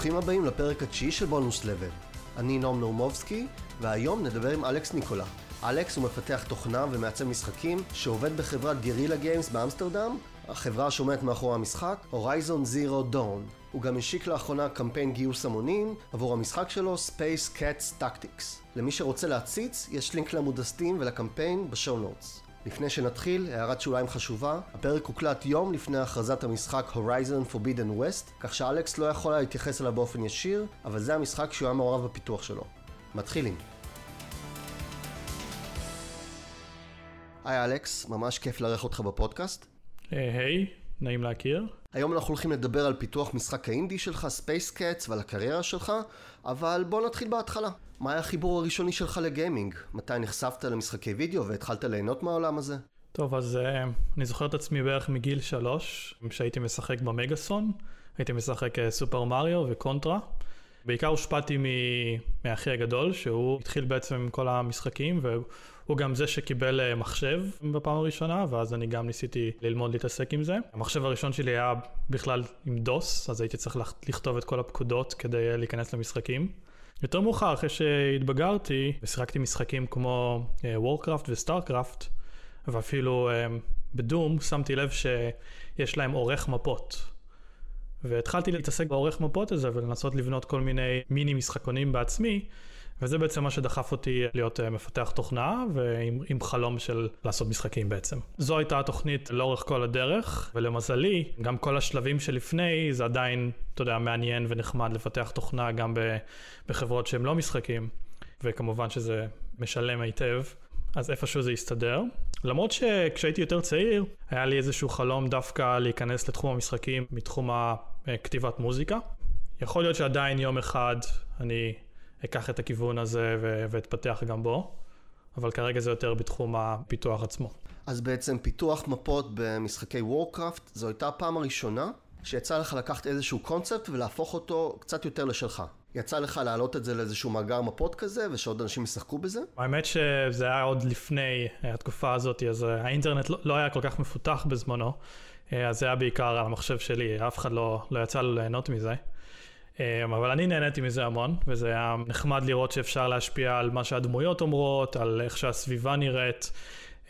ברוכים הבאים לפרק התשיעי של Bonus Level. אני נועם נורמובסקי, והיום נדבר עם אלכס ניקולה. אלכס הוא מפתח תוכנה ומעצב משחקים שעובד בחברת Guerrilla Games באמסטרדם, החברה שעומדת מאחורי המשחק, Horizon Zero Dawn. הוא גם השיק לאחרונה קמפיין גיוס המונים עבור המשחק שלו Space Cats Tactics. למי שרוצה להציץ, יש לינק לעמוד ה Steam ולקמפיין ב show notes. לפני שנתחיל, הערת שוליים חשובה, הפרק הוקלט יום לפני הכרזת המשחק Horizon Forbidden West, כך שאלכס לא יכול היה להתייחס אליו באופן ישיר, אבל זה המשחק שהוא היה מעורב בפיתוח שלו. מתחילים. היי אלכס, ממש כיף לארח אותך בפודקאסט. היי, נעים להכיר. היום אנחנו הולכים לדבר על פיתוח משחק האינדי שלך, Space Cats, ועל הקריירה שלך, אבל בוא נתחיל בהתחלה. מה היה החיבור הראשוני שלך לגיימינג? מתי נחשפת למשחקי וידאו והתחלת ליהנות מהעולם הזה? טוב, אז uh, אני זוכר את עצמי בערך מגיל שלוש, כשהייתי משחק במגאסון, הייתי משחק Super Mario ו Contra. בעיקר הושפעתי מאחי הגדול, שהוא התחיל בעצם עם כל המשחקים, והוא גם זה שקיבל אה, מחשב בפעם הראשונה, ואז אני גם ניסיתי ללמוד להתעסק עם זה. המחשב הראשון שלי היה בכלל עם DOS, אז הייתי צריך לכתוב את כל הפקודות כדי להיכנס למשחקים. יותר מאוחר, אחרי שהתבגרתי, ושיחקתי משחקים כמו Warcraft uh, ו StarCraft, ואפילו בדום שמתי לב שיש להם עורך מפות. והתחלתי להתעסק בעורך מפות הזה ולנסות לבנות כל מיני מיני משחקונים בעצמי, וזה בעצם מה שדחף אותי להיות אה, מפתח תוכנה ועם חלום של לעשות משחקים בעצם. זו הייתה התוכנית לאורך כל הדרך, ולמזלי, גם כל השלבים שלפני זה עדיין, אתה יודע, מעניין ונחמד לפתח תוכנה גם בחברות שהן לא משחקים, וכמובן שזה משלם היטב. אז איפשהו זה יסתדר. למרות שכשהייתי יותר צעיר, היה לי איזשהו חלום דווקא להיכנס לתחום המשחקים מתחום הכתיבת מוזיקה. יכול להיות שעדיין יום אחד אני אקח את הכיוון הזה ואתפתח גם בו, אבל כרגע זה יותר בתחום הפיתוח עצמו. אז בעצם פיתוח מפות במשחקי וורקראפט, זו הייתה הפעם הראשונה שיצא לך לקחת איזשהו קונספט ולהפוך אותו קצת יותר לשלך. יצא לך להעלות את זה לאיזשהו מאגר מפות כזה, ושעוד אנשים ישחקו בזה? האמת שזה היה עוד לפני התקופה הזאת, אז אה, האינטרנט לא, לא היה כל כך מפותח בזמנו, אה, אז זה היה בעיקר על המחשב שלי, אף אחד לא, לא יצא לו ליהנות מזה. אה, אבל אני נהניתי מזה המון, וזה היה נחמד לראות שאפשר להשפיע על מה שהדמויות אומרות, על איך שהסביבה נראית,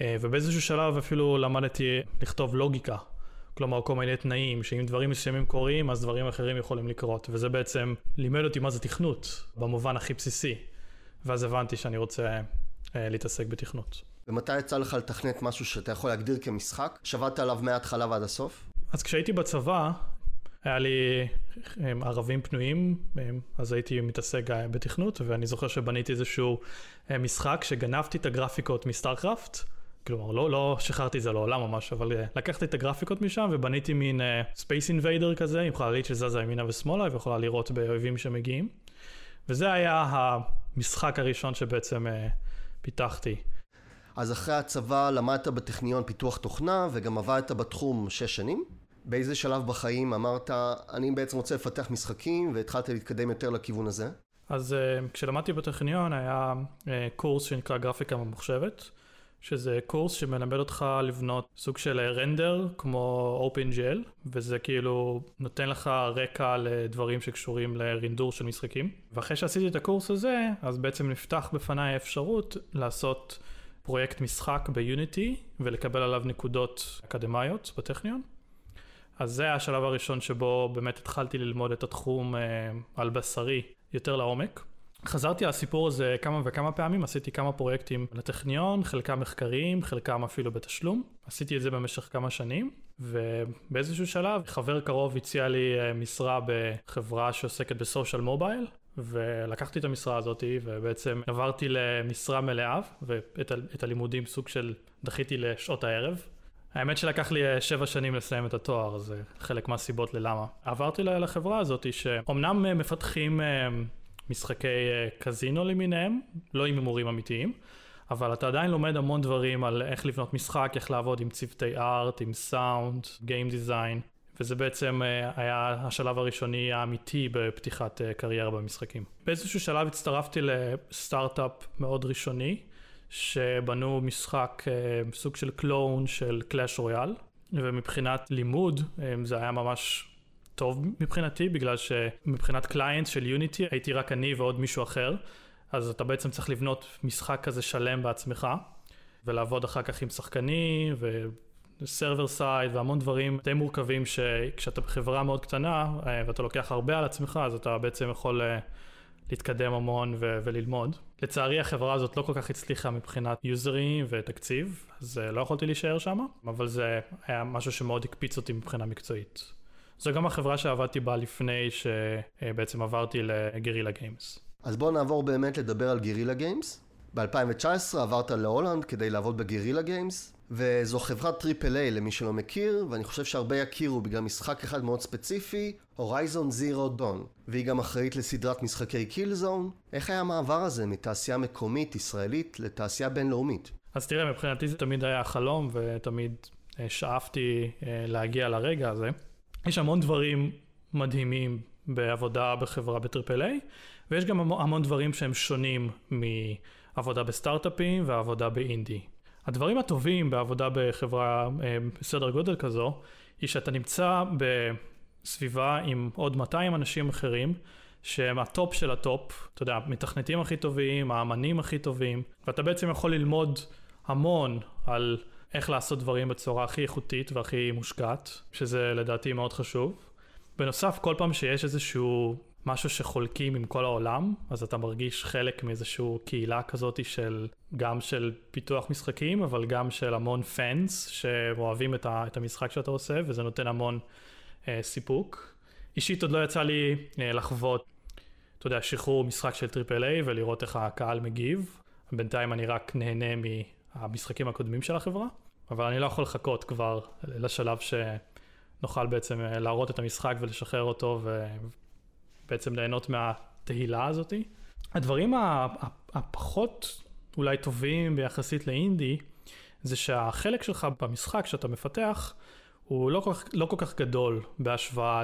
ובאיזשהו שלב אפילו למדתי לכתוב לוגיקה. כלומר כל מיני תנאים, שאם דברים מסוימים קורים, אז דברים אחרים יכולים לקרות, וזה בעצם לימד אותי מה זה תכנות, במובן הכי בסיסי, ואז הבנתי שאני רוצה אה, להתעסק בתכנות. ומתי יצא לך לתכנת משהו שאתה יכול להגדיר כמשחק? שבעת עליו מההתחלה ועד הסוף? אז כשהייתי בצבא, היה לי אה, ערבים פנויים, אה, אז הייתי מתעסק אה, בתכנות, ואני זוכר שבניתי איזשהו משחק שגנבתי את הגרפיקות מסטארקראפט. כלומר, לא, לא שחררתי את זה לעולם ממש, אבל uh, לקחתי את הגרפיקות משם ובניתי מין uh, Space Invader כזה, עם חללית שזזה ימינה ושמאלה ויכולה לראות באויבים שמגיעים. וזה היה המשחק הראשון שבעצם uh, פיתחתי. אז אחרי הצבא למדת בטכניון פיתוח תוכנה וגם עבדת בתחום שש שנים? באיזה שלב בחיים אמרת, אני בעצם רוצה לפתח משחקים והתחלת להתקדם יותר לכיוון הזה? אז uh, כשלמדתי בטכניון היה uh, קורס שנקרא גרפיקה ממוחשבת. שזה קורס שמלמד אותך לבנות סוג של רנדר כמו OpenGL, וזה כאילו נותן לך רקע לדברים שקשורים לרינדור של משחקים. ואחרי שעשיתי את הקורס הזה, אז בעצם נפתח בפניי האפשרות לעשות פרויקט משחק ביוניטי ולקבל עליו נקודות אקדמיות בטכניון. אז זה השלב הראשון שבו באמת התחלתי ללמוד את התחום אה, על בשרי יותר לעומק. חזרתי על הסיפור הזה כמה וכמה פעמים, עשיתי כמה פרויקטים לטכניון, חלקם מחקריים, חלקם אפילו בתשלום. עשיתי את זה במשך כמה שנים, ובאיזשהו שלב חבר קרוב הציע לי אה, משרה בחברה שעוסקת בסושיאל מובייל, ולקחתי את המשרה הזאת ובעצם עברתי למשרה מלאה, ואת הלימודים סוג של דחיתי לשעות הערב. האמת שלקח לי אה, שבע שנים לסיים את התואר, זה חלק מהסיבות ללמה. עברתי לחברה הזאת שאומנם אה, מפתחים משחקי אה, קזינו למיניהם, לא עם הימורים אמיתיים, אבל אתה עדיין לומד המון דברים על איך לבנות משחק, איך לעבוד עם צוותי art, עם sound, game design, וזה בעצם אה, היה השלב הראשוני האמיתי בפתיחת אה, קריירה במשחקים. באיזשהו שלב הצטרפתי לסטארט-אפ מאוד ראשוני, שבנו משחק סוג של clone של Clash Royale, ומבחינת לימוד זה היה ממש טוב מבחינתי, בגלל שמבחינת client של Unity הייתי רק אני ועוד מישהו אחר, אז אתה בעצם צריך לבנות משחק כזה שלם בעצמך, ולעבוד אחר כך עם שחקנים, ו server side והמון דברים די מורכבים שכשאתה בחברה מאוד קטנה אה, ואתה לוקח הרבה על עצמך, אז אתה בעצם יכול אה, להתקדם המון ו- וללמוד. לצערי החברה הזאת לא כל כך הצליחה מבחינת יוזרים ותקציב, אז אה, לא יכולתי להישאר שם, אבל זה היה משהו שמאוד הקפיץ אותי מבחינה מקצועית. זו גם החברה שעבדתי בה לפני שבעצם עברתי ל Guerrilla Games. אז בואו נעבור באמת לדבר על Guerrilla Games. ב-2019 עברת להולנד כדי לעבוד ב Guerrilla Games, וזו חברת triple A למי שלא מכיר, ואני חושב שהרבה יכירו בגלל משחק אחד מאוד ספציפי, Horizon Zero Dawn, והיא גם אחראית לסדרת משחקי Killzone. איך היה המעבר הזה מתעשייה מקומית ישראלית לתעשייה בינלאומית? אז תראה, מבחינתי זה תמיד היה חלום, ותמיד אה, שאפתי אה, להגיע לרגע הזה. יש המון דברים מדהימים בעבודה בחברה ב triple A, ויש גם המון דברים שהם שונים מעבודה בסטארט-אפים ועבודה באינדי. הדברים הטובים בעבודה בחברה אה, בסדר גודל כזו, היא שאתה נמצא בסביבה עם עוד 200 אנשים אחרים, שהם הטופ של הטופ, אתה יודע, מתכנתים הכי טובים, האמנים הכי טובים, ואתה בעצם יכול ללמוד המון על איך לעשות דברים בצורה הכי איכותית והכי מושקעת, שזה לדעתי מאוד חשוב. בנוסף, כל פעם שיש איזשהו משהו שחולקים עם כל העולם, אז אתה מרגיש חלק מאיזשהו קהילה כזאת של, גם של פיתוח משחקים, אבל גם של המון fans שאוהבים את, ה, את המשחק שאתה עושה, וזה נותן המון אה, סיפוק. אישית עוד לא יצא לי אה, לחוות, אתה יודע, שחרור משחק של triple A ולראות איך הקהל מגיב. בינתיים אני רק נהנה מהמשחקים הקודמים של החברה, אבל אני לא יכול לחכות כבר לשלב שנוכל בעצם אה, להראות את המשחק ולשחרר אותו ובעצם ליהנות מהתהילה הזאתי. הדברים הפחות אולי טובים ביחסית לאינדי, זה שהחלק שלך במשחק שאתה מפתח, הוא לא כל כך, לא כל כך גדול בהשוואה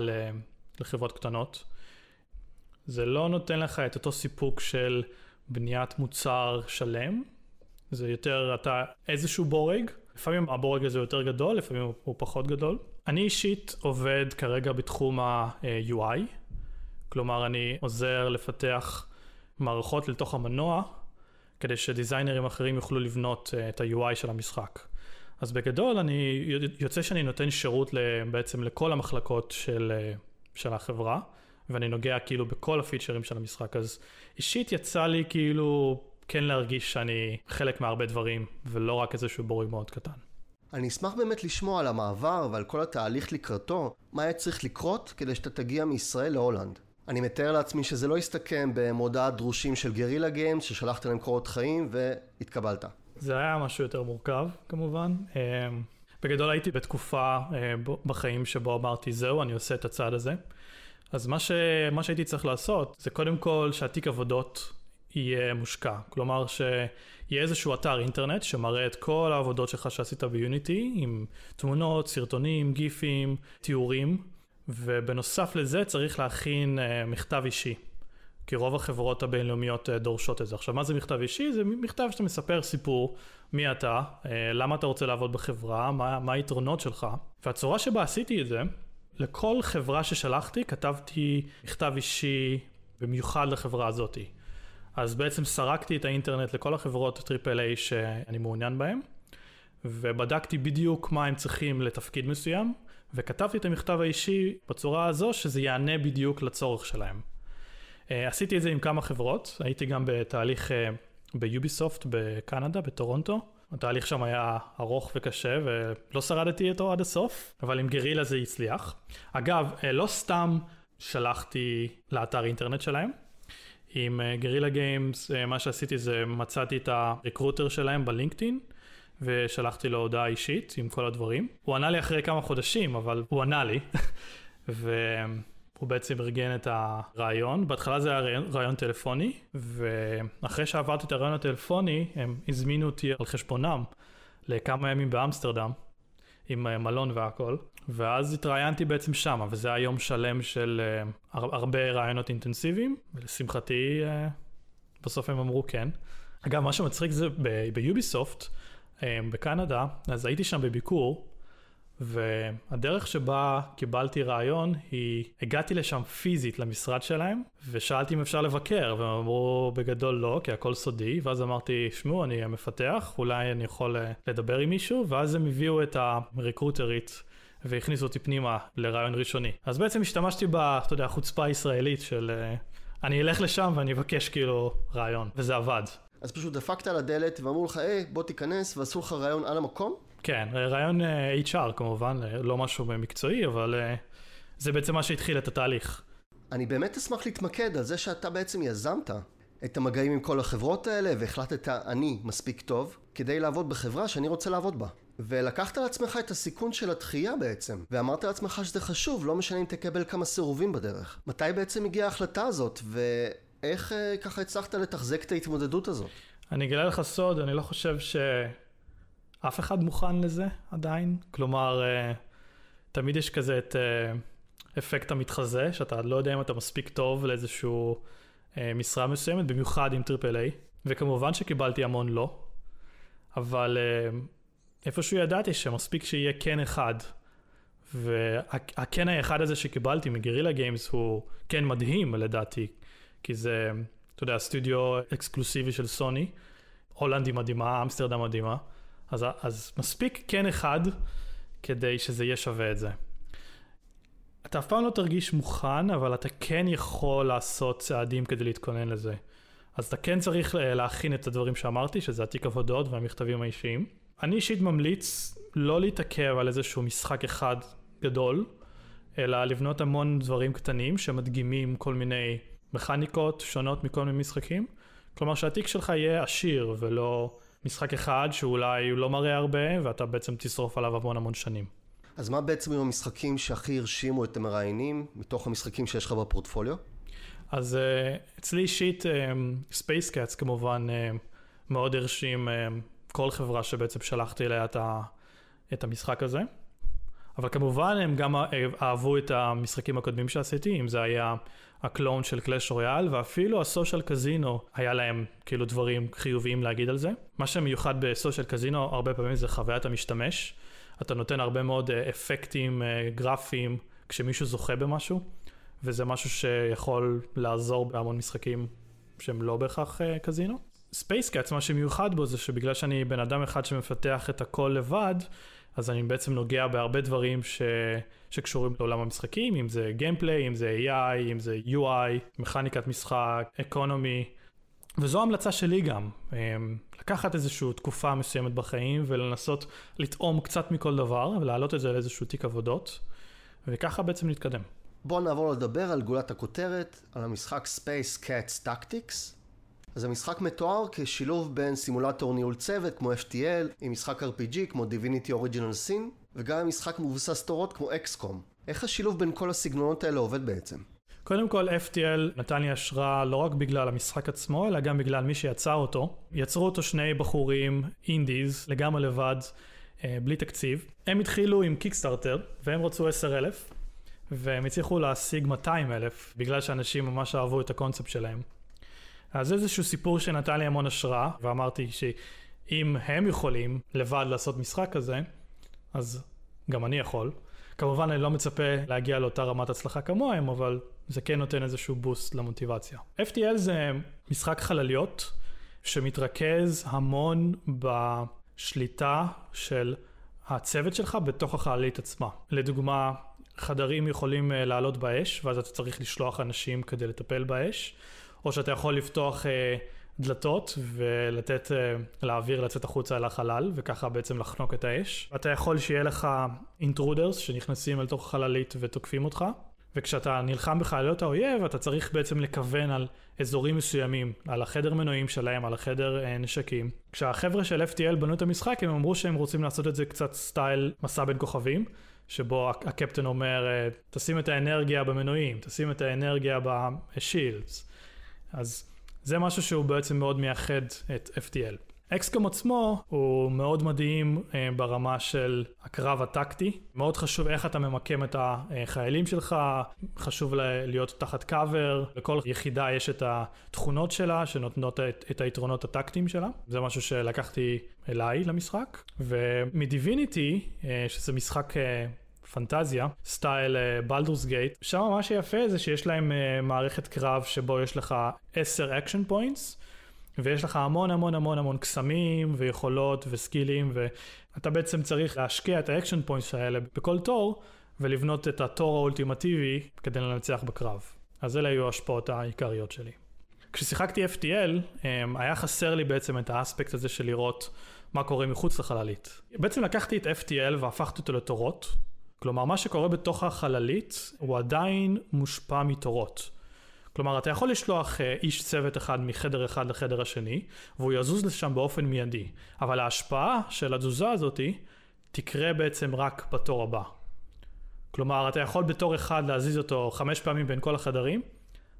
לחברות קטנות. זה לא נותן לך את אותו סיפוק של בניית מוצר שלם, זה יותר אתה איזשהו בורג, לפעמים הבורג הזה יותר גדול, לפעמים הוא פחות גדול. אני אישית עובד כרגע בתחום ה-UI, כלומר אני עוזר לפתח מערכות לתוך המנוע, כדי שדיזיינרים אחרים יוכלו לבנות אה, את ה-UI של המשחק. אז בגדול אני יוצא שאני נותן שירות בעצם לכל המחלקות של, אה, של החברה, ואני נוגע כאילו בכל הפיצ'רים של המשחק, אז אישית יצא לי כאילו כן להרגיש שאני חלק מהרבה דברים, ולא רק איזשהו בורג מאוד קטן. אני אשמח באמת לשמוע על המעבר ועל כל התהליך לקראתו, מה היה צריך לקרות כדי שאתה תגיע מישראל להולנד. אני מתאר לעצמי שזה לא יסתכם במודעת דרושים של גרילה גיימס ששלחת להם קורות חיים והתקבלת. זה היה משהו יותר מורכב כמובן. אה, בגדול הייתי בתקופה אה, בחיים שבו אמרתי זהו אני עושה את הצעד הזה. אז מה, ש... מה שהייתי צריך לעשות זה קודם כל שהתיק עבודות יהיה מושקע. כלומר שיהיה איזשהו אתר אינטרנט שמראה את כל העבודות שלך שעשית ביוניטי עם תמונות, סרטונים, גיפים, תיאורים ובנוסף לזה צריך להכין uh, מכתב אישי. כי רוב החברות הבינלאומיות uh, דורשות את זה. עכשיו מה זה מכתב אישי? זה מכתב שאתה מספר סיפור מי אתה, uh, למה אתה רוצה לעבוד בחברה, מה, מה היתרונות שלך. והצורה שבה עשיתי את זה לכל חברה ששלחתי כתבתי מכתב אישי במיוחד לחברה הזאתי. אז בעצם סרקתי את האינטרנט לכל החברות triple A שאני מעוניין בהן, ובדקתי בדיוק מה הם צריכים לתפקיד מסוים, וכתבתי את המכתב האישי בצורה הזו שזה יענה בדיוק לצורך שלהם. Uh, עשיתי את זה עם כמה חברות, הייתי גם בתהליך uh, ביוביסופט בקנדה, בטורונטו. התהליך שם היה ארוך וקשה ולא שרדתי אותו עד הסוף, אבל עם גרילה זה הצליח. אגב, uh, לא סתם שלחתי לאתר אינטרנט שלהם. עם גרילה גיימס, מה שעשיתי זה מצאתי את הרקרוטר שלהם בלינקדאין. ושלחתי לו הודעה אישית עם כל הדברים. הוא ענה לי אחרי כמה חודשים, אבל הוא ענה לי. והוא בעצם ארגן את הרעיון. בהתחלה זה היה רעיון טלפוני, ואחרי שעברתי את הרעיון הטלפוני, הם הזמינו אותי על חשבונם לכמה ימים באמסטרדם, עם אה, מלון והכל. ואז התראיינתי בעצם שם, וזה היה יום שלם של uh, הרבה רעיונות אינטנסיביים, ולשמחתי uh, בסוף הם אמרו כן. אגב, מה שמצחיק זה ביוביסופט, אמ, בקנדה, אז הייתי שם בביקור, והדרך שבה קיבלתי רעיון היא, הגעתי לשם פיזית למשרד שלהם, ושאלתי אם אפשר לבקר, והם אמרו בגדול לא, כי הכל סודי, ואז אמרתי, שמעו, אני המפתח, אולי אני יכול אה, לדבר עם מישהו, ואז הם הביאו את הרקרוטרית. והכניסו אותי פנימה לרעיון ראשוני. אז בעצם השתמשתי ב, אתה יודע, החוצפה הישראלית של אה, אני אלך לשם ואני אבקש כאילו רעיון, וזה עבד. אז פשוט דפקת על הדלת ואמרו לך, היי, בוא תיכנס, ועשו לך רעיון על המקום? כן, רעיון אה, HR כמובן, אה, לא משהו מקצועי, אבל אה, זה בעצם מה שהתחיל את התהליך. אני באמת אשמח להתמקד על זה שאתה בעצם יזמת את המגעים עם כל החברות האלה, והחלטת אני מספיק טוב כדי לעבוד בחברה שאני רוצה לעבוד בה. ולקחת לעצמך את הסיכון של הדחייה בעצם, ואמרת לעצמך שזה חשוב, לא משנה אם תקבל כמה סירובים בדרך. מתי בעצם הגיעה ההחלטה הזאת, ואיך אה, ככה הצלחת לתחזק את ההתמודדות הזאת? אני אגלה לך סוד, אני לא חושב שאף אחד מוכן לזה עדיין. כלומר, אה, תמיד יש כזה את אה, אפקט המתחזה, שאתה לא יודע אם אתה מספיק טוב לאיזשהו אה, משרה מסוימת, במיוחד עם triple A. וכמובן שקיבלתי המון לא, אבל איפשהו ידעתי שמספיק שיהיה כן אחד. והכן האחד הזה שקיבלתי מגרילה גיימס הוא כן מדהים לדעתי, כי זה, אתה יודע, סטודיו אקסקלוסיבי של סוני, הולנדי מדהימה, אמסטרדם מדהימה, אז, אז מספיק כן אחד כדי שזה יהיה שווה את זה. אתה אף פעם לא תרגיש מוכן, אבל אתה כן יכול לעשות צעדים כדי להתכונן לזה. אז אתה כן צריך להכין את הדברים שאמרתי, שזה התיק עבודות והמכתבים האישיים. אני אישית ממליץ לא להתעכב על איזשהו משחק אחד גדול, אלא לבנות המון דברים קטנים שמדגימים כל מיני מכניקות שונות מכל מיני משחקים. כלומר שהתיק שלך יהיה עשיר ולא משחק אחד שאולי הוא לא מראה הרבה ואתה בעצם תשרוף עליו המון המון שנים. אז מה בעצם עם המשחקים שהכי הרשימו את המראיינים מתוך המשחקים שיש לך בפורטפוליו? אז uh, אצלי אישית Space um, Cats כמובן uh, מאוד הרשים כל חברה שבעצם שלחתי אליה את המשחק הזה. אבל כמובן הם גם אהבו את המשחקים הקודמים שעשיתי, אם זה היה הקלון של Clash Royale, ואפילו ה social casino, היה להם כאילו דברים חיוביים להגיד על זה. מה שמיוחד ב social casino הרבה פעמים זה חוויית המשתמש. אתה נותן הרבה מאוד אה, אפקטים אה, גרפיים כשמישהו זוכה במשהו, וזה משהו שיכול לעזור בהמון משחקים שהם לא בהכרח אה, קזינו. Space Cats, מה שמיוחד בו זה שבגלל שאני בן אדם אחד שמפתח את הכל לבד, אז אני בעצם נוגע בהרבה דברים ש... שקשורים לעולם המשחקים, אם זה gameplay, אם זה AI, אם זה UI, מכניקת משחק, economy, וזו המלצה שלי גם, אמ, לקחת איזושהי תקופה מסוימת בחיים ולנסות לטעום קצת מכל דבר ולהעלות את זה לאיזשהו תיק עבודות, וככה בעצם להתקדם. בואו נעבור לדבר על גולת הכותרת, על המשחק Space Cats Tactics. אז המשחק מתואר כשילוב בין סימולטור ניהול צוות כמו FTL עם משחק RPG כמו Divinity Original Sin וגם משחק מבוסס תורות כמו XCOM. איך השילוב בין כל הסגנונות האלה עובד בעצם? קודם כל FTL נתן לי השראה לא רק בגלל המשחק עצמו, אלא גם בגלל מי שיצר אותו. יצרו אותו שני בחורים אינדיז, לגמרי לבד, אה, בלי תקציב. הם התחילו עם קיקסטארטר, והם רצו 10,000, והם הצליחו להשיג 200,000, בגלל שאנשים ממש אהבו את הקונספט שלהם. אז איזשהו סיפור שנתן לי המון השראה, ואמרתי שאם הם יכולים לבד לעשות משחק כזה, אז גם אני יכול. כמובן אני לא מצפה להגיע לאותה רמת הצלחה כמוהם, אבל זה כן נותן איזשהו בוסט למוטיבציה. FTL זה משחק חלליות שמתרכז המון בשליטה של הצוות שלך בתוך החללית עצמה. לדוגמה, חדרים יכולים אה, לעלות באש, ואז אתה צריך לשלוח אנשים כדי לטפל באש, או שאתה יכול לפתוח אה, דלתות ולתת אה, לאוויר לצאת החוצה אל החלל, וככה בעצם לחנוק את האש. אתה יכול שיהיה לך אינטרודרס שנכנסים אל תוך החללית ותוקפים אותך. וכשאתה נלחם בחיילות האויב, אתה צריך בעצם לכוון על אזורים מסוימים, על החדר מנועים שלהם, על החדר אה, נשקים. כשהחבר'ה של FTL בנו את המשחק, הם אמרו שהם רוצים לעשות את זה קצת סטייל מסע בין כוכבים, שבו הקפטן אומר, תשים את האנרגיה במנועים, תשים את האנרגיה בשילדס. אז זה משהו שהוא בעצם מאוד מייחד את FTL. אקסקום עצמו הוא מאוד מדהים אה, ברמה של הקרב הטקטי. מאוד חשוב איך אתה ממקם את החיילים שלך, חשוב להיות תחת קאבר, לכל יחידה יש את התכונות שלה שנותנות את, את היתרונות הטקטיים שלה. זה משהו שלקחתי אליי למשחק. ומ Divinity, אה, שזה משחק... אה, פנטזיה, style Baldur's Gate, שם מה שיפה זה שיש להם uh, מערכת קרב שבו יש לך 10 action points, ויש לך המון המון המון המון קסמים ויכולות ו skillים ואתה בעצם צריך להשקיע את ה action points האלה בכל תור ולבנות את התור האולטימטיבי כדי לנצח בקרב. אז אלה היו ההשפעות העיקריות שלי. כששיחקתי FTL אמ, היה חסר לי בעצם את האספקט הזה של לראות מה קורה מחוץ לחללית. בעצם לקחתי את FTL והפכתי אותו לתורות, כלומר מה שקורה בתוך החללית הוא עדיין מושפע מתורות. כלומר, אתה יכול לשלוח אה, איש צוות אחד מחדר אחד לחדר השני, והוא יזוז לשם באופן מיידי. אבל ההשפעה של התזוזה הזאתי תקרה בעצם רק בתור הבא. כלומר, אתה יכול בתור אחד להזיז אותו חמש פעמים בין כל החדרים,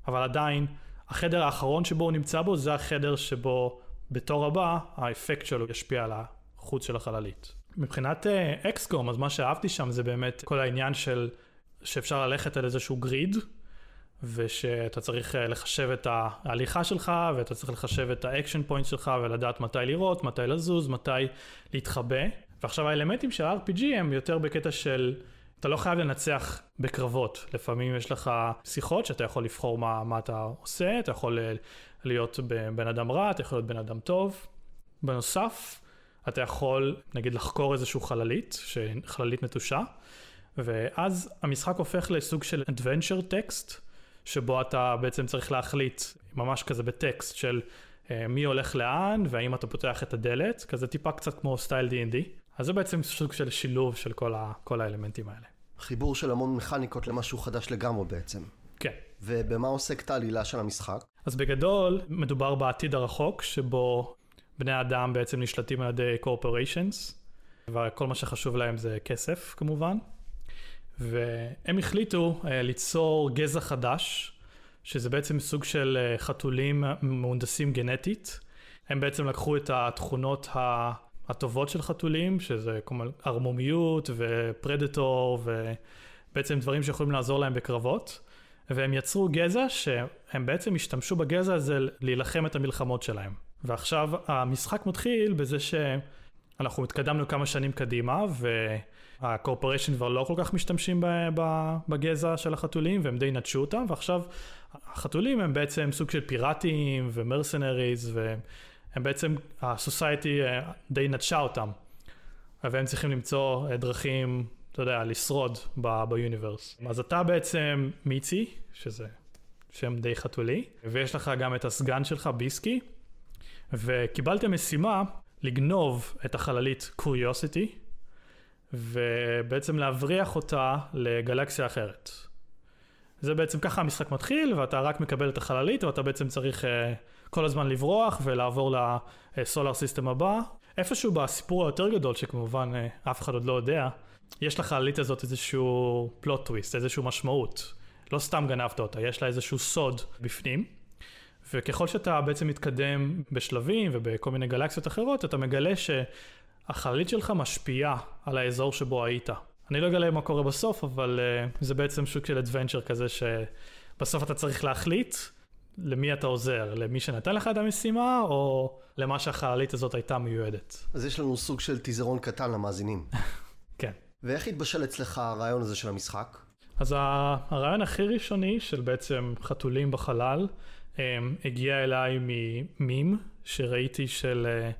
אבל עדיין, החדר האחרון שבו הוא נמצא בו, זה החדר שבו בתור הבא, האפקט שלו ישפיע על החוץ של החללית. מבחינת XCOM, uh, אז מה שאהבתי שם זה באמת כל העניין של שאפשר ללכת על איזשהו grid, ושאתה צריך אה, לחשב את ההליכה שלך, ואתה צריך לחשב את ה action point שלך, ולדעת מתי לירות, מתי לזוז, מתי להתחבא. ועכשיו האלמנטים של RPG הם יותר בקטע של, אתה לא חייב לנצח בקרבות. לפעמים יש לך שיחות שאתה יכול לבחור מה, מה אתה עושה, אתה יכול אה, להיות בן אדם רע, אתה יכול להיות בן אדם טוב. בנוסף, אתה יכול נגיד לחקור איזשהו חללית, חללית נטושה, ואז המשחק הופך לסוג של adventure text. שבו אתה בעצם צריך להחליט, ממש כזה בטקסט של uh, מי הולך לאן והאם אתה פותח את הדלת, כזה טיפה קצת כמו סטייל D&D. אז זה בעצם סוג של שילוב של כל, ה, כל האלמנטים האלה. חיבור של המון מכניקות למשהו חדש לגמרי בעצם. כן. ובמה עוסקת העלילה של המשחק? אז בגדול, מדובר בעתיד הרחוק, שבו בני האדם בעצם נשלטים על ידי corporations, וכל מה שחשוב להם זה כסף כמובן. והם החליטו uh, ליצור גזע חדש, שזה בעצם סוג של uh, חתולים מהונדסים גנטית. הם בעצם לקחו את התכונות הטובות של חתולים, שזה כמו ערמומיות ופרדטור ובעצם דברים שיכולים לעזור להם בקרבות. והם יצרו גזע שהם בעצם השתמשו בגזע הזה להילחם את המלחמות שלהם. ועכשיו המשחק מתחיל בזה שאנחנו התקדמנו כמה שנים קדימה, ו... הקורפוריישן כבר לא כל כך משתמשים בגזע של החתולים והם די נטשו אותם ועכשיו החתולים הם בעצם סוג של פיראטים ומרסנריז והם בעצם הסוסייטי אה, די נטשה אותם והם צריכים למצוא אה, דרכים, אתה יודע, לשרוד ביוניברס. אז אתה בעצם מיצי, שזה שם די חתולי, ויש לך גם את הסגן שלך ביסקי, וקיבלת משימה לגנוב את החללית קוריוסיטי, ובעצם להבריח אותה לגלקסיה אחרת. זה בעצם ככה המשחק מתחיל, ואתה רק מקבל את החללית, ואתה בעצם צריך uh, כל הזמן לברוח ולעבור לסולאר סיסטם הבא. איפשהו בסיפור היותר גדול, שכמובן uh, אף אחד עוד לא יודע, יש לחללית הזאת איזשהו פלוט טוויסט, איזשהו משמעות. לא סתם גנבת אותה, יש לה איזשהו סוד בפנים. וככל שאתה בעצם מתקדם בשלבים ובכל מיני גלקסיות אחרות, אתה מגלה ש... החללית שלך משפיעה על האזור שבו היית. אני לא אגלה מה קורה בסוף, אבל uh, זה בעצם שוק של אדוונצ'ר כזה שבסוף אתה צריך להחליט למי אתה עוזר, למי שנתן לך את המשימה, או למה שהחללית הזאת הייתה מיועדת. אז יש לנו סוג של טיזרון קטן למאזינים. כן. ואיך התבשל אצלך הרעיון הזה של המשחק? אז הרעיון הכי ראשוני של בעצם חתולים בחלל, הגיע אליי ממים שראיתי של... Uh,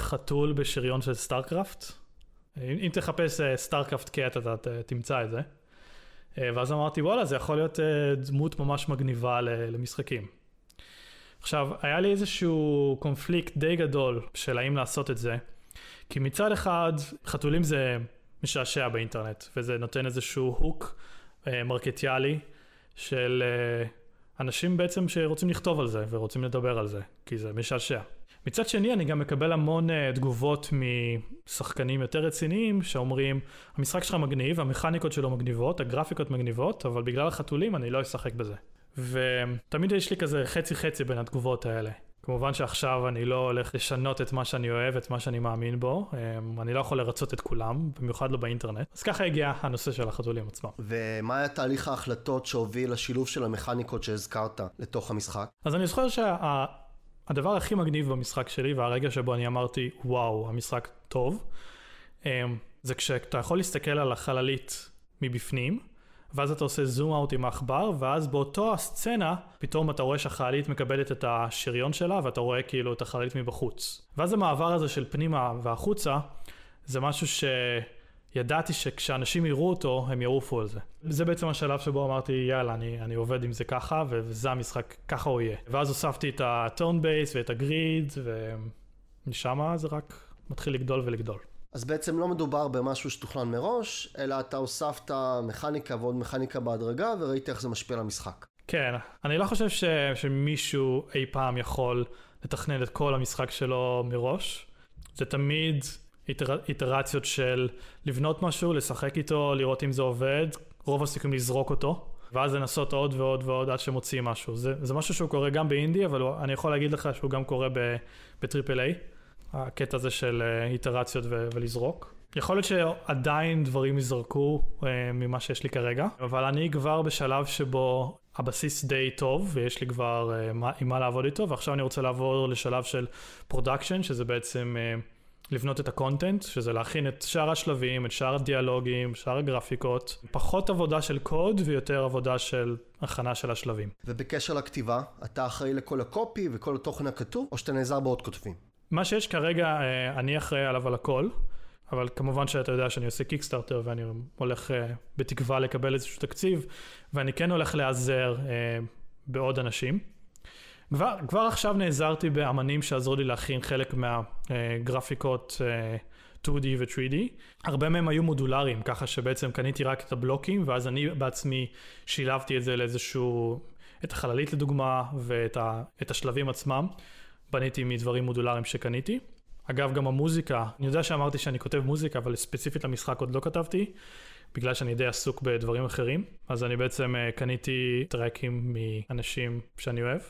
חתול בשריון של StarCraft. אם, תחפש uh, StarCraft cat אתה תמצא את זה. Uh, ואז אמרתי וואלה זה יכול להיות דמות ממש מגניבה למשחקים. עכשיו היה לי איזשהו קונפליקט די גדול של האם לעשות את זה. כי מצד אחד חתולים זה משעשע באינטרנט וזה נותן איזשהו hook מרקטיאלי של אנשים בעצם שרוצים לכתוב על זה ורוצים לדבר על זה כי זה משעשע. מצד שני אני גם מקבל המון uh, תגובות משחקנים יותר רציניים שאומרים המשחק שלך מגניב, המכניקות שלו מגניבות, הגרפיקות מגניבות, אבל בגלל החתולים אני לא אשחק בזה. ותמיד יש לי כזה חצי חצי בין התגובות האלה. כמובן שעכשיו אני לא הולך לשנות את מה שאני אוהב, את מה שאני מאמין בו. אמ, אני לא יכול לרצות את כולם, במיוחד לא באינטרנט. אז ככה הגיע הנושא של החתולים עצמם. ומה היה תהליך ההחלטות שהוביל לשילוב של המכניקות שהזכרת לתוך המשחק? אז אני זוכר שהדבר שה... הכי מגניב במשחק שלי, והרגע שבו אני אמרתי, וואו, המשחק טוב, אמ, זה כשאתה יכול להסתכל על החללית מבפנים, ואז אתה עושה זום אאוט עם העכבר, ואז באותו הסצנה, פתאום אתה רואה שהחללית מקבלת את השריון שלה, ואתה רואה כאילו את החללית מבחוץ. ואז המעבר הזה של פנימה והחוצה, זה משהו שידעתי שכשאנשים יראו אותו, הם יעופו על זה. זה בעצם השלב שבו אמרתי, יאללה, אני, אני עובד עם זה ככה, וזה המשחק, ככה הוא יהיה. ואז הוספתי את הטון בייס ואת הגריד, ומשם זה רק מתחיל לגדול ולגדול. אז בעצם לא מדובר במשהו שתוכנן מראש, אלא אתה הוספת מכניקה ועוד מכניקה בהדרגה, וראית איך זה משפיע על המשחק. כן, אני לא חושב ש... שמישהו אי פעם יכול לתכנן את כל המשחק שלו מראש. זה תמיד איטר... איטרציות של לבנות משהו, לשחק איתו, לראות אם זה עובד, רוב הסיכויים לזרוק אותו, ואז לנסות עוד ועוד ועוד עד שמוציאים משהו. זה, זה משהו שהוא קורה גם באינדי, אבל אני יכול להגיד לך שהוא גם קורה בטריפל איי. הקטע הזה של אה, איטרציות ולזרוק. יכול להיות שעדיין דברים יזרקו uh, ממה שיש לי כרגע, אבל אני כבר בשלב שבו הבסיס די טוב ויש לי כבר מה, עם מה לעבוד איתו, ועכשיו אני רוצה לעבור לשלב של production, שזה בעצם לבנות את ה content, שזה להכין את שאר השלבים, את שאר הדיאלוגים, שאר הגרפיקות, פחות עבודה של קוד ויותר עבודה של הכנה של השלבים. ובקשר לכתיבה, אתה אחראי לכל ה copy וכל התוכן הכתוב, או שאתה נעזר בעוד כותבים? מה שיש כרגע, אה, אני אחראי עליו על הכל, אבל כמובן שאתה יודע שאני עושה Kickstarter ואני הולך אה, בתקווה לקבל איזשהו תקציב, ואני כן הולך להיעזר אה, בעוד אנשים. כבר, כבר עכשיו נעזרתי באמנים שעזרו לי להכין חלק מהגרפיקות 2D ו-3D. הרבה מהם היו מודולריים, ככה שבעצם קניתי רק את הבלוקים, ואז אני בעצמי שילבתי את זה לאיזשהו, את החללית לדוגמה, ואת ה, השלבים עצמם. בניתי מדברים מודולריים שקניתי. אגב, גם המוזיקה, אני יודע שאמרתי שאני כותב מוזיקה, אבל ספציפית למשחק עוד לא כתבתי, בגלל שאני די עסוק בדברים אחרים, אז אני בעצם uh, קניתי טרקים מאנשים שאני אוהב.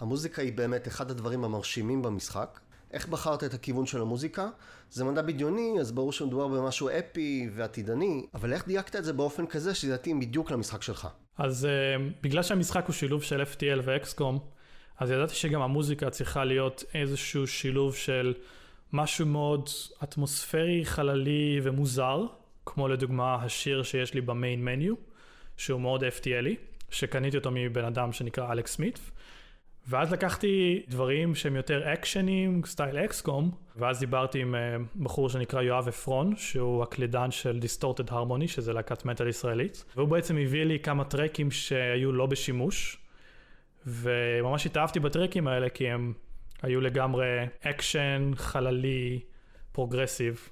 המוזיקה היא באמת אחד הדברים המרשימים במשחק. איך בחרת את הכיוון של המוזיקה? זה מדע בדיוני, אז ברור שמדובר במשהו אפי ועתידני, אבל איך דייקת את זה באופן כזה שזה יתאים בדיוק למשחק שלך? אז uh, בגלל שהמשחק הוא שילוב של FTL ו-XCOM, אז ידעתי שגם המוזיקה צריכה להיות איזשהו שילוב של משהו מאוד אטמוספרי, חללי ומוזר, כמו לדוגמה השיר שיש לי ב main menu, שהוא מאוד FTLי, שקניתי אותו מבן אדם שנקרא אלכס סמית. ואז לקחתי דברים שהם יותר אקשנים, style XCOM, ואז דיברתי עם uh, בחור שנקרא יואב עפרון, שהוא הקלידן של Distorted Harmony, שזה להקת מטאל ישראלית, והוא בעצם הביא לי כמה trackים שהיו לא בשימוש, וממש התאהבתי ב trackים האלה כי הם היו לגמרי אקשן, חללי, progressive.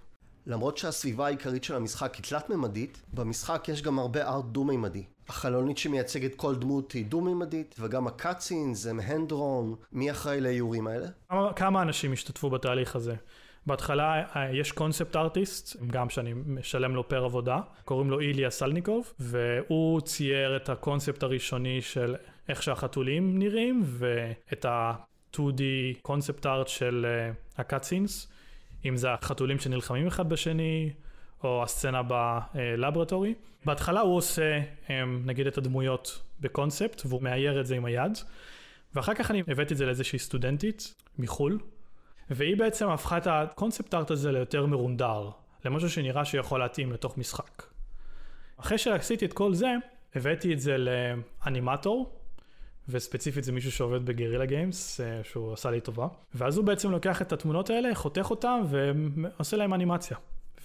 למרות שהסביבה העיקרית של המשחק היא תלת-ממדית, במשחק יש גם הרבה art דו-מימדי. החלונית שמייצגת כל דמות היא דו-מימדית, וגם ה cutscenes הם hand-drawn. מי אחראי לאיורים האלה? כמה, כמה אנשים השתתפו בתהליך הזה? בהתחלה אה, יש concept artist, גם שאני משלם לו per עבודה, קוראים לו איליה סלניקוב, והוא צייר את הקונספט הראשוני של איך שהחתולים נראים, ואת ה-2D קונספט ארט של uh, הקאצינס, אם זה החתולים שנלחמים אחד בשני, או הסצנה בלברטורי. בהתחלה הוא עושה um, נגיד את הדמויות בקונספט, והוא מאייר את זה עם היד, ואחר כך אני הבאתי את זה לאיזושהי סטודנטית מחו"ל, והיא בעצם הפכה את הקונספט ארט הזה ליותר מרונדר, למשהו שנראה שיכול להתאים לתוך משחק. אחרי שעשיתי את כל זה, הבאתי את זה לאנימטור, וספציפית זה מישהו שעובד ב Guerrilla Games, אה, שהוא עשה לי טובה. ואז הוא בעצם לוקח את התמונות האלה, חותך אותן ועושה להם אנימציה.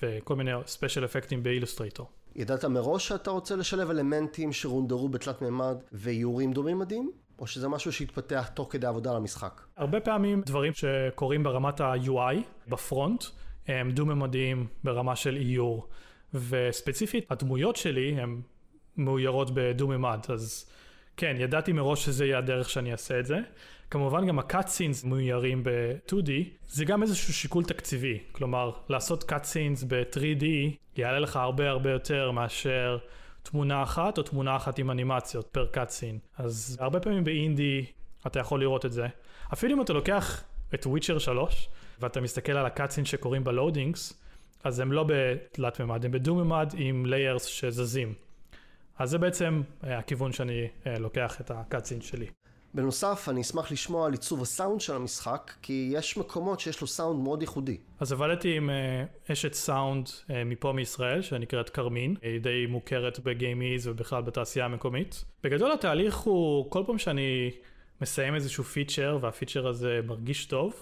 וכל מיני special אפקטים ב Illustrator. ידעת מראש שאתה רוצה לשלב אלמנטים שרונדרו בתלת מימד ואיורים דו-מימדיים? או שזה משהו שהתפתח תוך כדי עבודה על המשחק? הרבה פעמים דברים שקורים ברמת ה-UI ב front הם דו-ממדיים ברמה של איור. וספציפית הדמויות שלי הן מאוירות בדו-ממד, אז כן, ידעתי מראש שזה יהיה הדרך שאני אעשה את זה. כמובן גם scenes מאוירים ב-2D, זה גם איזשהו שיקול תקציבי. כלומר, לעשות scenes ב-3D יעלה לך הרבה הרבה יותר מאשר תמונה אחת או תמונה אחת עם אנימציות פר scene. אז הרבה פעמים באינדי אתה יכול לראות את זה. אפילו אם אתה לוקח את Witcher 3, ואתה מסתכל על ה cutscene שקורים ב loadings, אז הם לא בתלת מימד, הם בדו-מימד עם layers שזזים. אז זה בעצם אה, הכיוון שאני אה, לוקח את ה cutscene שלי. בנוסף, אני אשמח לשמוע על עיצוב הסאונד של המשחק, כי יש מקומות שיש לו סאונד מאוד ייחודי. אז עבדתי עם אה, אשת סאונד מפה מישראל, שנקראת כרמין, היא די מוכרת ב GameIS ובכלל בתעשייה המקומית. בגדול התהליך הוא, כל פעם שאני מסיים איזשהו פיצ'ר, והפיצ'ר הזה מרגיש טוב,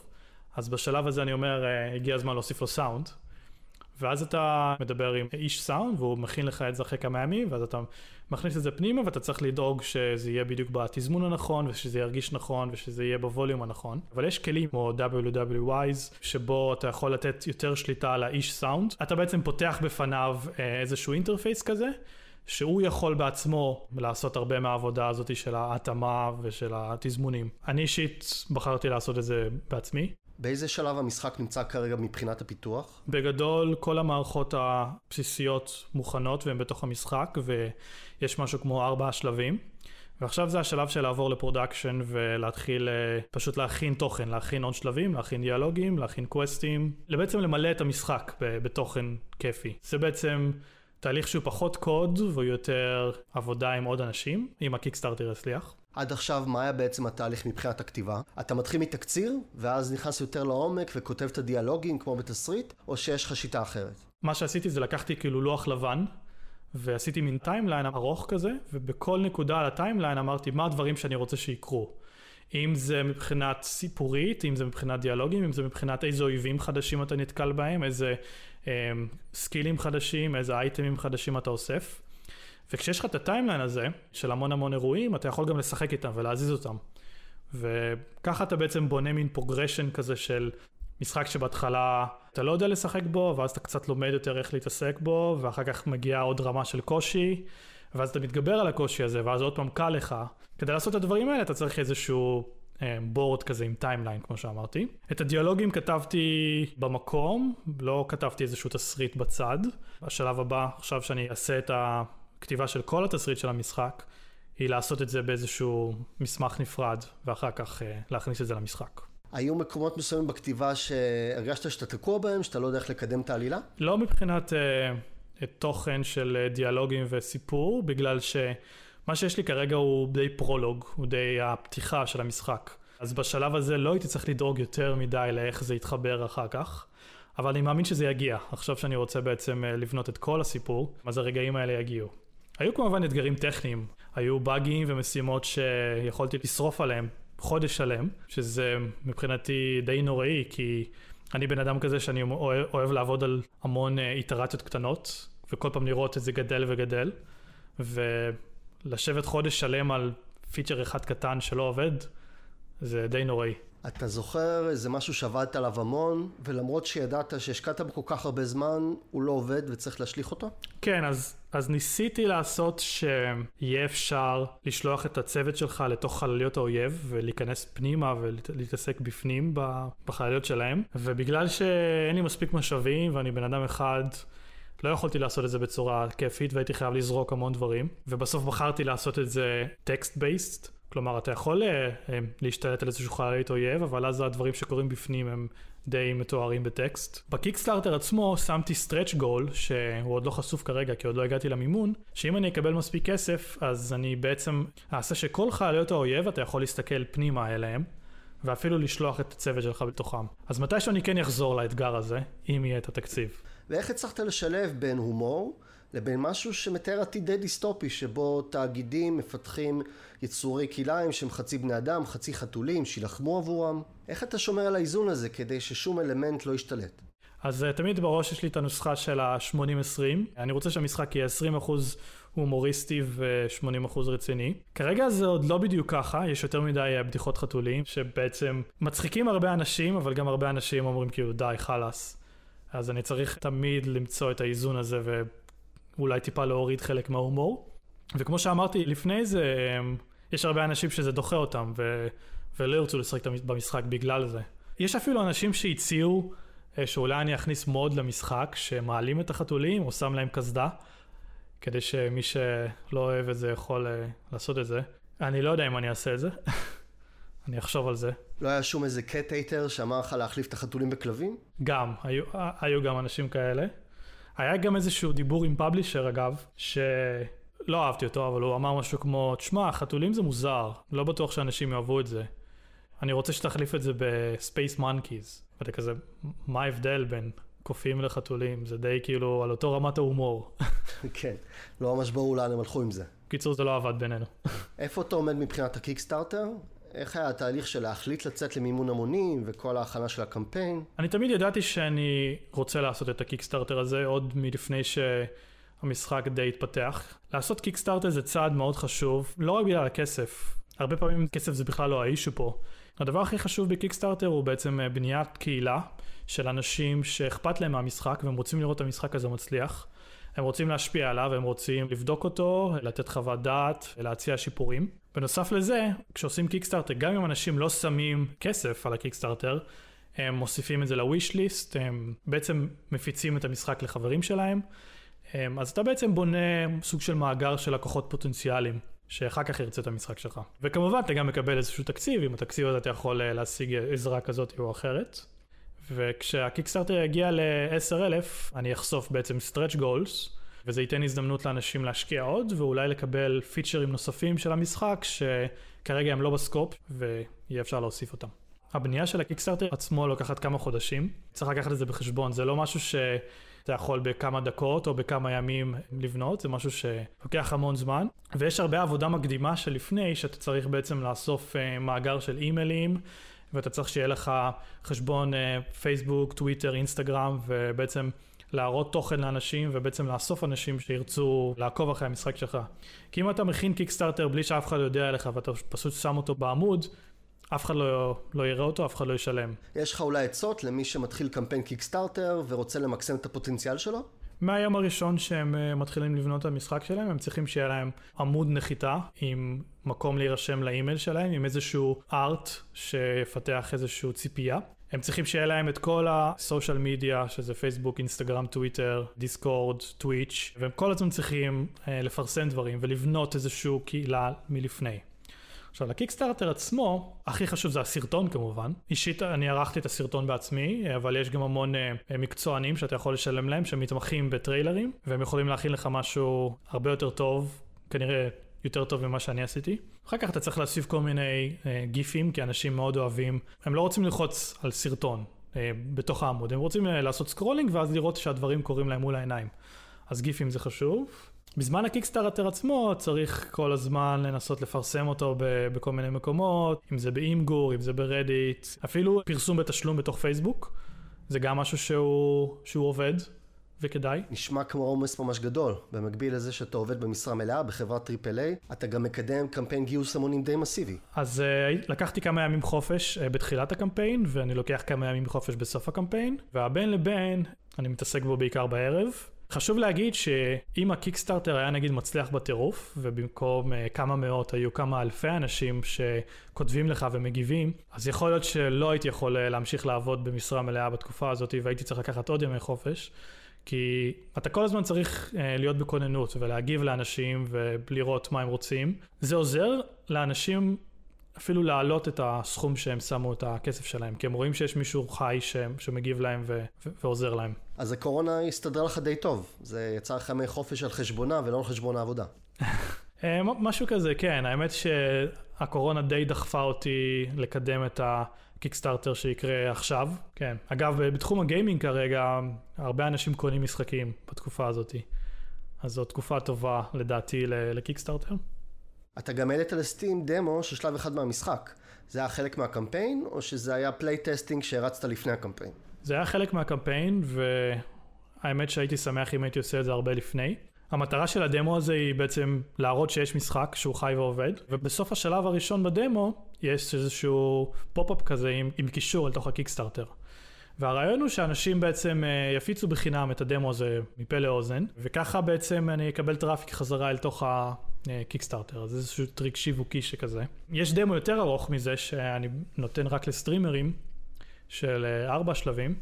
אז בשלב הזה אני אומר, הגיע הזמן להוסיף לו סאונד. ואז אתה מדבר עם איש סאונד והוא מכין לך את זה אחרי כמה ימים ואז אתה מכניס את זה פנימה ואתה צריך לדאוג שזה יהיה בדיוק בתזמון הנכון ושזה ירגיש נכון ושזה יהיה בווליום הנכון. אבל יש כלים כמו Wwise שבו אתה יכול לתת יותר שליטה על האיש סאונד. אתה בעצם פותח בפניו אה, איזשהו interface כזה. שהוא יכול בעצמו לעשות הרבה מהעבודה הזאת של ההתאמה ושל התזמונים. אני אישית בחרתי לעשות את זה בעצמי. באיזה שלב המשחק נמצא כרגע מבחינת הפיתוח? בגדול כל המערכות הבסיסיות מוכנות והן בתוך המשחק ויש משהו כמו ארבעה שלבים. ועכשיו זה השלב של לעבור ל production ולהתחיל אה, פשוט להכין תוכן, להכין עוד שלבים, להכין דיאלוגים, להכין קווסטים, בעצם למלא את המשחק בתוכן כיפי. זה בעצם תהליך שהוא פחות קוד והוא יותר עבודה עם עוד אנשים, אם ה Kickstarter יצליח. עד עכשיו, מה היה בעצם התהליך מבחינת הכתיבה? אתה מתחיל מתקציר, ואז נכנס יותר לעומק וכותב את הדיאלוגים כמו בתסריט, או שיש לך שיטה אחרת? מה שעשיתי זה לקחתי כאילו לוח לבן, ועשיתי מין timeline ארוך כזה, ובכל נקודה על ה timeline אמרתי מה הדברים שאני רוצה שיקרו. אם זה מבחינת סיפורית, אם זה מבחינת דיאלוגים, אם זה מבחינת איזה אויבים חדשים אתה נתקל בהם, איזה אה, סקילים חדשים, איזה אייטמים חדשים אתה אוסף. וכשיש לך את ה timeline הזה, של המון המון אירועים, אתה יכול גם לשחק איתם ולהזיז אותם. וככה אתה בעצם בונה מין progression כזה של משחק שבהתחלה אתה לא יודע לשחק בו, ואז אתה קצת לומד יותר איך להתעסק בו, ואחר כך מגיעה עוד רמה של קושי, ואז אתה מתגבר על הקושי הזה, ואז עוד פעם קל לך. כדי לעשות את הדברים האלה אתה צריך איזשהו board אה, כזה עם timeline כמו שאמרתי. את הדיאלוגים כתבתי במקום, לא כתבתי איזשהו תסריט בצד. השלב הבא, עכשיו שאני אעשה את הכתיבה של כל התסריט של המשחק, היא לעשות את זה באיזשהו מסמך נפרד, ואחר כך אה, להכניס את זה למשחק. היו מקומות מסוימים בכתיבה שהרגשת שאתה תקוע בהם, שאתה לא יודע איך לקדם את העלילה? לא מבחינת uh, תוכן של דיאלוגים וסיפור, בגלל שמה שיש לי כרגע הוא די פרולוג, הוא די הפתיחה של המשחק. אז בשלב הזה לא הייתי צריך לדאוג יותר מדי לאיך זה יתחבר אחר כך. אבל אני מאמין שזה יגיע. עכשיו שאני רוצה בעצם לבנות את כל הסיפור, אז הרגעים האלה יגיעו. היו כמובן אתגרים טכניים, היו באגים ומשימות שיכולתי לשרוף עליהם חודש שלם, שזה מבחינתי די נוראי, כי אני בן אדם כזה שאני אוהב, אוהב לעבוד על המון אה, איטרציות קטנות, וכל פעם לראות את זה גדל וגדל, ולשבת חודש שלם על פיצ'ר אחד קטן שלא עובד, זה די נוראי. אתה זוכר איזה משהו שעבדת עליו המון, ולמרות שידעת שהשקעת בו כל כך הרבה זמן, הוא לא עובד וצריך להשליך אותו? כן, אז, אז ניסיתי לעשות שיהיה אפשר לשלוח את הצוות שלך לתוך חלליות האויב, ולהיכנס פנימה ולהתעסק בפנים בחלליות שלהם, ובגלל שאין לי מספיק משאבים ואני בן אדם אחד... לא יכולתי לעשות את זה בצורה כיפית והייתי חייב לזרוק המון דברים. ובסוף בחרתי לעשות את זה טקסט בייסט כלומר, אתה יכול אה, אה, להשתלט על איזשהו חללית אויב, אבל אז הדברים שקורים בפנים הם די מתוארים בטקסט. בקיקסטארטר עצמו שמתי stretch goal, שהוא עוד לא חשוף כרגע כי עוד לא הגעתי למימון, שאם אני אקבל מספיק כסף, אז אני בעצם אעשה שכל חלליות האויב אתה יכול להסתכל פנימה אליהם, ואפילו לשלוח את הצוות שלך בתוכם. אז מתישהו אני כן אחזור לאתגר הזה, אם יהיה את התקציב. ואיך הצלחת לשלב בין הומור לבין משהו שמתאר עתיד די דיסטופי, שבו תאגידים מפתחים יצורי כלאיים שהם חצי בני אדם, חצי חתולים, שילחמו עבורם. איך אתה שומר על האיזון הזה כדי ששום אלמנט לא ישתלט? אז uh, תמיד בראש יש לי את הנוסחה של ה-80-20. אני רוצה שהמשחק יהיה 20% הומוריסטי ו-80% רציני. כרגע זה עוד לא בדיוק ככה, יש יותר מדי uh, בדיחות חתולים, שבעצם מצחיקים הרבה אנשים, אבל גם הרבה אנשים אומרים כאילו די, חלאס. אז אני צריך תמיד למצוא את האיזון הזה ואולי טיפה להוריד חלק מההומור. וכמו שאמרתי לפני זה, יש הרבה אנשים שזה דוחה אותם ו... ולא ירצו לשחק במשחק בגלל זה. יש אפילו אנשים שהציעו אה, שאולי אני אכניס mod למשחק שמעלים את החתולים או שם להם קסדה כדי שמי שלא אוהב את זה יכול אה, לעשות את זה. אני לא יודע אם אני אעשה את זה. אני אחשוב על זה. לא היה שום איזה cat hater שאמר לך להחליף את החתולים בכלבים? גם, היו, היו גם אנשים כאלה. היה גם איזשהו דיבור עם publisher אגב, שלא אהבתי אותו, אבל הוא אמר משהו כמו, תשמע, חתולים זה מוזר, לא בטוח שאנשים יאהבו את זה. אני רוצה שתחליף את זה ב space monkeys. ואתה כזה, מה ההבדל בין קופים לחתולים? זה די כאילו על אותו רמת ההומור. כן, לא ממש ברור לאן הם הלכו עם זה. קיצור, זה לא עבד בינינו. איפה אתה עומד מבחינת ה Kickstarter? איך היה התהליך של להחליט לצאת למימון המונים וכל ההכנה של הקמפיין? אני תמיד ידעתי שאני רוצה לעשות את ה Kickstarter הזה עוד מלפני שהמשחק די התפתח. לעשות Kickstarter זה צעד מאוד חשוב, לא רק בגלל הכסף. הרבה פעמים כסף זה בכלל לא ה issue פה. הדבר הכי חשוב בקיקסטארטר הוא בעצם אה, בניית קהילה של אנשים שאכפת להם מהמשחק והם רוצים לראות את המשחק הזה מצליח. הם רוצים להשפיע עליו, הם רוצים לבדוק אותו, לתת חוות דעת, להציע שיפורים. בנוסף לזה, כשעושים קיקסטארטר, גם אם אנשים לא שמים כסף על הקיקסטארטר, הם מוסיפים את זה לוויש ליסט, הם בעצם מפיצים את המשחק לחברים שלהם. אז אתה בעצם בונה סוג של מאגר של לקוחות פוטנציאליים, שאחר כך ירצה את המשחק שלך. וכמובן אתה גם מקבל איזשהו תקציב, עם התקציב הזה אתה יכול אה, להשיג עזרה כזאת או אחרת. וכשהקיקסטארטר יגיע ל-10,000, אני אחשוף בעצם stretch goals, וזה ייתן הזדמנות לאנשים להשקיע עוד, ואולי לקבל פיצ'רים נוספים של המשחק, שכרגע הם לא בסקופ, ויהיה אפשר להוסיף אותם. הבנייה של הקיקסטארטר עצמו לוקחת כמה חודשים, צריך לקחת את זה בחשבון, זה לא משהו שאתה יכול בכמה דקות או בכמה ימים לבנות, זה משהו שלוקח המון זמן, ויש הרבה עבודה מקדימה שלפני, שאתה צריך בעצם לאסוף אה, מאגר של אימיילים, ואתה צריך שיהיה לך חשבון פייסבוק, טוויטר, אינסטגרם, ובעצם להראות תוכן לאנשים ובעצם לאסוף אנשים שירצו לעקוב אחרי המשחק שלך. כי אם אתה מכין קיקסטארטר בלי שאף אחד יודע עליך ואתה פשוט שם אותו בעמוד, אף אחד לא, לא יראה אותו, אף אחד לא ישלם. יש לך אולי עצות למי שמתחיל קמפיין קיקסטארטר ורוצה למקסם את הפוטנציאל שלו? מהיום הראשון שהם uh, מתחילים לבנות את המשחק שלהם, הם צריכים שיהיה להם עמוד נחיתה עם מקום להירשם לאימייל שלהם, עם איזשהו ארט שיפתח איזשהו ציפייה. הם צריכים שיהיה להם את כל הסושיאל מדיה, שזה פייסבוק, אינסטגרם, טוויטר, דיסקורד, טוויץ', והם כל הזמן צריכים uh, לפרסם דברים ולבנות איזושהי קהילה מלפני. עכשיו לקיקסטארטר עצמו, הכי חשוב זה הסרטון כמובן. אישית אני ערכתי את הסרטון בעצמי, אבל יש גם המון uh, מקצוענים שאתה יכול לשלם להם, שמתמחים בטריילרים, והם יכולים להכין לך משהו הרבה יותר טוב, כנראה יותר טוב ממה שאני עשיתי. אחר כך אתה צריך להוסיף כל מיני אה, גיפים, כי אנשים מאוד אוהבים, הם לא רוצים ללחוץ על סרטון אה, בתוך העמוד, הם רוצים אה, לעשות scrolling ואז לראות שהדברים קורים להם מול העיניים. אז גיפים זה חשוב. בזמן ה Kickstarter עצמו צריך כל הזמן לנסות לפרסם אותו בכל מיני מקומות, אם זה ב Imgur, אם זה ב Reddit, אפילו פרסום בתשלום בתוך פייסבוק, זה גם משהו שהוא, שהוא עובד. וכדאי. נשמע כמו עומס ממש גדול. במקביל לזה שאתה עובד במשרה מלאה בחברת triple A, אתה גם מקדם קמפיין גיוס המונים די מסיבי. אז אה, לקחתי כמה ימים חופש אה, בתחילת הקמפיין, ואני לוקח כמה ימים חופש בסוף הקמפיין, והבין לבין אני מתעסק בו בעיקר בערב. חשוב להגיד שאם ה Kickstarter היה נגיד מצליח בטירוף, ובמקום אה, כמה מאות היו כמה אלפי אנשים שכותבים לך ומגיבים, אז יכול להיות שלא הייתי יכול להמשיך לעבוד במשרה מלאה בתקופה הזאת, והייתי צריך לקחת עוד ימי חופש. כי אתה כל הזמן צריך uh, להיות בכוננות ולהגיב לאנשים ולראות מה הם רוצים. זה עוזר לאנשים אפילו להעלות את הסכום שהם שמו את הכסף שלהם, כי הם רואים שיש מישהו חי ש... שמגיב להם ו... ו... ועוזר להם. אז הקורונה הסתדרה לך די טוב, זה יצר לך ימי חופש על חשבונה ולא על חשבון העבודה. אה, משהו כזה, כן, האמת שהקורונה די דחפה אותי לקדם את ה... קיקסטארטר שיקרה עכשיו, כן. אגב, בתחום הגיימינג כרגע, הרבה אנשים קונים משחקים בתקופה הזאת. אז זו תקופה טובה לדעתי ל Kickstarter. אתה גם העלית ל Steam דמו של שלב אחד מהמשחק. זה היה חלק מהקמפיין, או שזה היה playtesting שהרצת לפני הקמפיין? זה היה חלק מהקמפיין, והאמת שהייתי שמח אם הייתי עושה את זה הרבה לפני. המטרה של הדמו הזה היא בעצם להראות שיש משחק שהוא חי ועובד, ובסוף השלב הראשון בדמו יש איזשהו pop-up כזה עם, עם קישור אל תוך ה Kickstarter. והרעיון הוא שאנשים בעצם אה, יפיצו בחינם את הדמו הזה מפה לאוזן, וככה בעצם אני אקבל traffic חזרה אל תוך ה-Kickstarter, אז איזשהו טריק שיווקי שכזה. יש דמו יותר ארוך מזה שאני נותן רק לסטרימרים של אה, ארבע שלבים.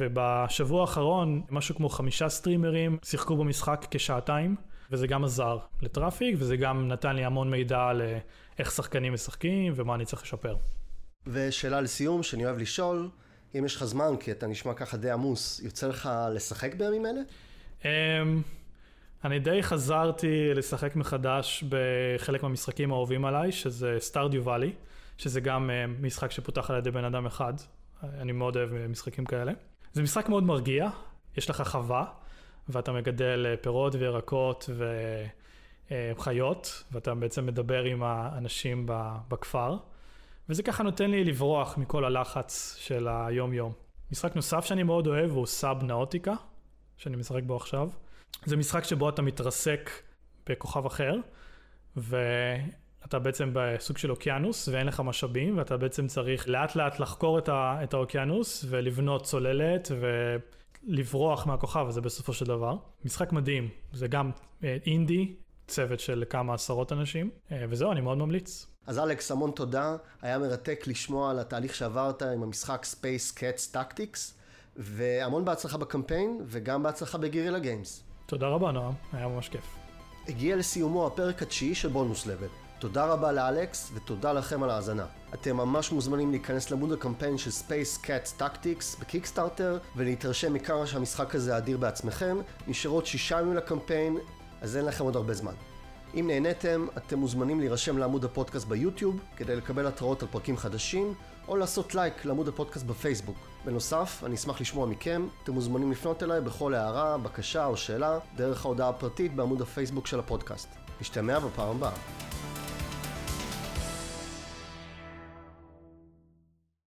ובשבוע האחרון, משהו כמו חמישה סטרימרים שיחקו במשחק כשעתיים, וזה גם עזר ל traffic, וזה גם נתן לי המון מידע על אה, איך שחקנים משחקים ומה אני צריך לשפר. ושאלה לסיום, שאני אוהב לשאול, אם יש לך זמן, כי אתה נשמע ככה די עמוס, יוצא לך לשחק בימים אלה? Um, אני די חזרתי לשחק מחדש בחלק מהמשחקים האהובים עליי, שזה סטארדיו וואלי, שזה גם uh, משחק שפותח על ידי בן אדם אחד. אני מאוד אוהב משחקים כאלה. זה משחק מאוד מרגיע, יש לך חווה, ואתה מגדל אה, פירות וירקות וחיות, ואתה בעצם מדבר עם האנשים בכפר, וזה ככה נותן לי לברוח מכל הלחץ של היום-יום. משחק נוסף שאני מאוד אוהב הוא סאב נאוטיקה, שאני משחק בו עכשיו. זה משחק שבו אתה מתרסק בכוכב אחר, ואתה בעצם בסוג של אוקיינוס ואין לך משאבים, ואתה בעצם צריך לאט לאט לחקור את, ה, את האוקיינוס ולבנות צוללת ולברוח מהכוכב הזה בסופו של דבר. משחק מדהים, זה גם אה, אינדי, צוות של כמה עשרות אנשים, אה, וזהו, אני מאוד ממליץ. אז אלכס, המון תודה. היה מרתק לשמוע על התהליך שעברת עם המשחק Space Cats Tactics, והמון בהצלחה בקמפיין, וגם בהצלחה בגירילה גיימס. תודה רבה, נועם, היה ממש כיף. הגיע לסיומו הפרק התשיעי של בונוס לבל. תודה רבה לאלכס, ותודה לכם על ההאזנה. אתם ממש מוזמנים להיכנס למוד הקמפיין של Space Cats Tactics בקיקסטארטר, ולהתרשם מכמה שהמשחק הזה אדיר בעצמכם. נשארו עוד שישה ימים לקמפיין, אז אין לכם עוד הרבה זמן. אם נהניתם, אתם מוזמנים להירשם לעמוד הפודקאסט ביוטיוב כדי לקבל התראות על פרקים חדשים, או לעשות לייק לעמוד הפודקאסט בפייסבוק. בנוסף, אני אשמח לשמוע מכם, אתם מוזמנים לפנות אליי בכל הערה, בקשה או שאלה, דרך ההודעה הפרטית בעמוד הפייסבוק של הפודקאסט. נשתמע בפעם הבאה.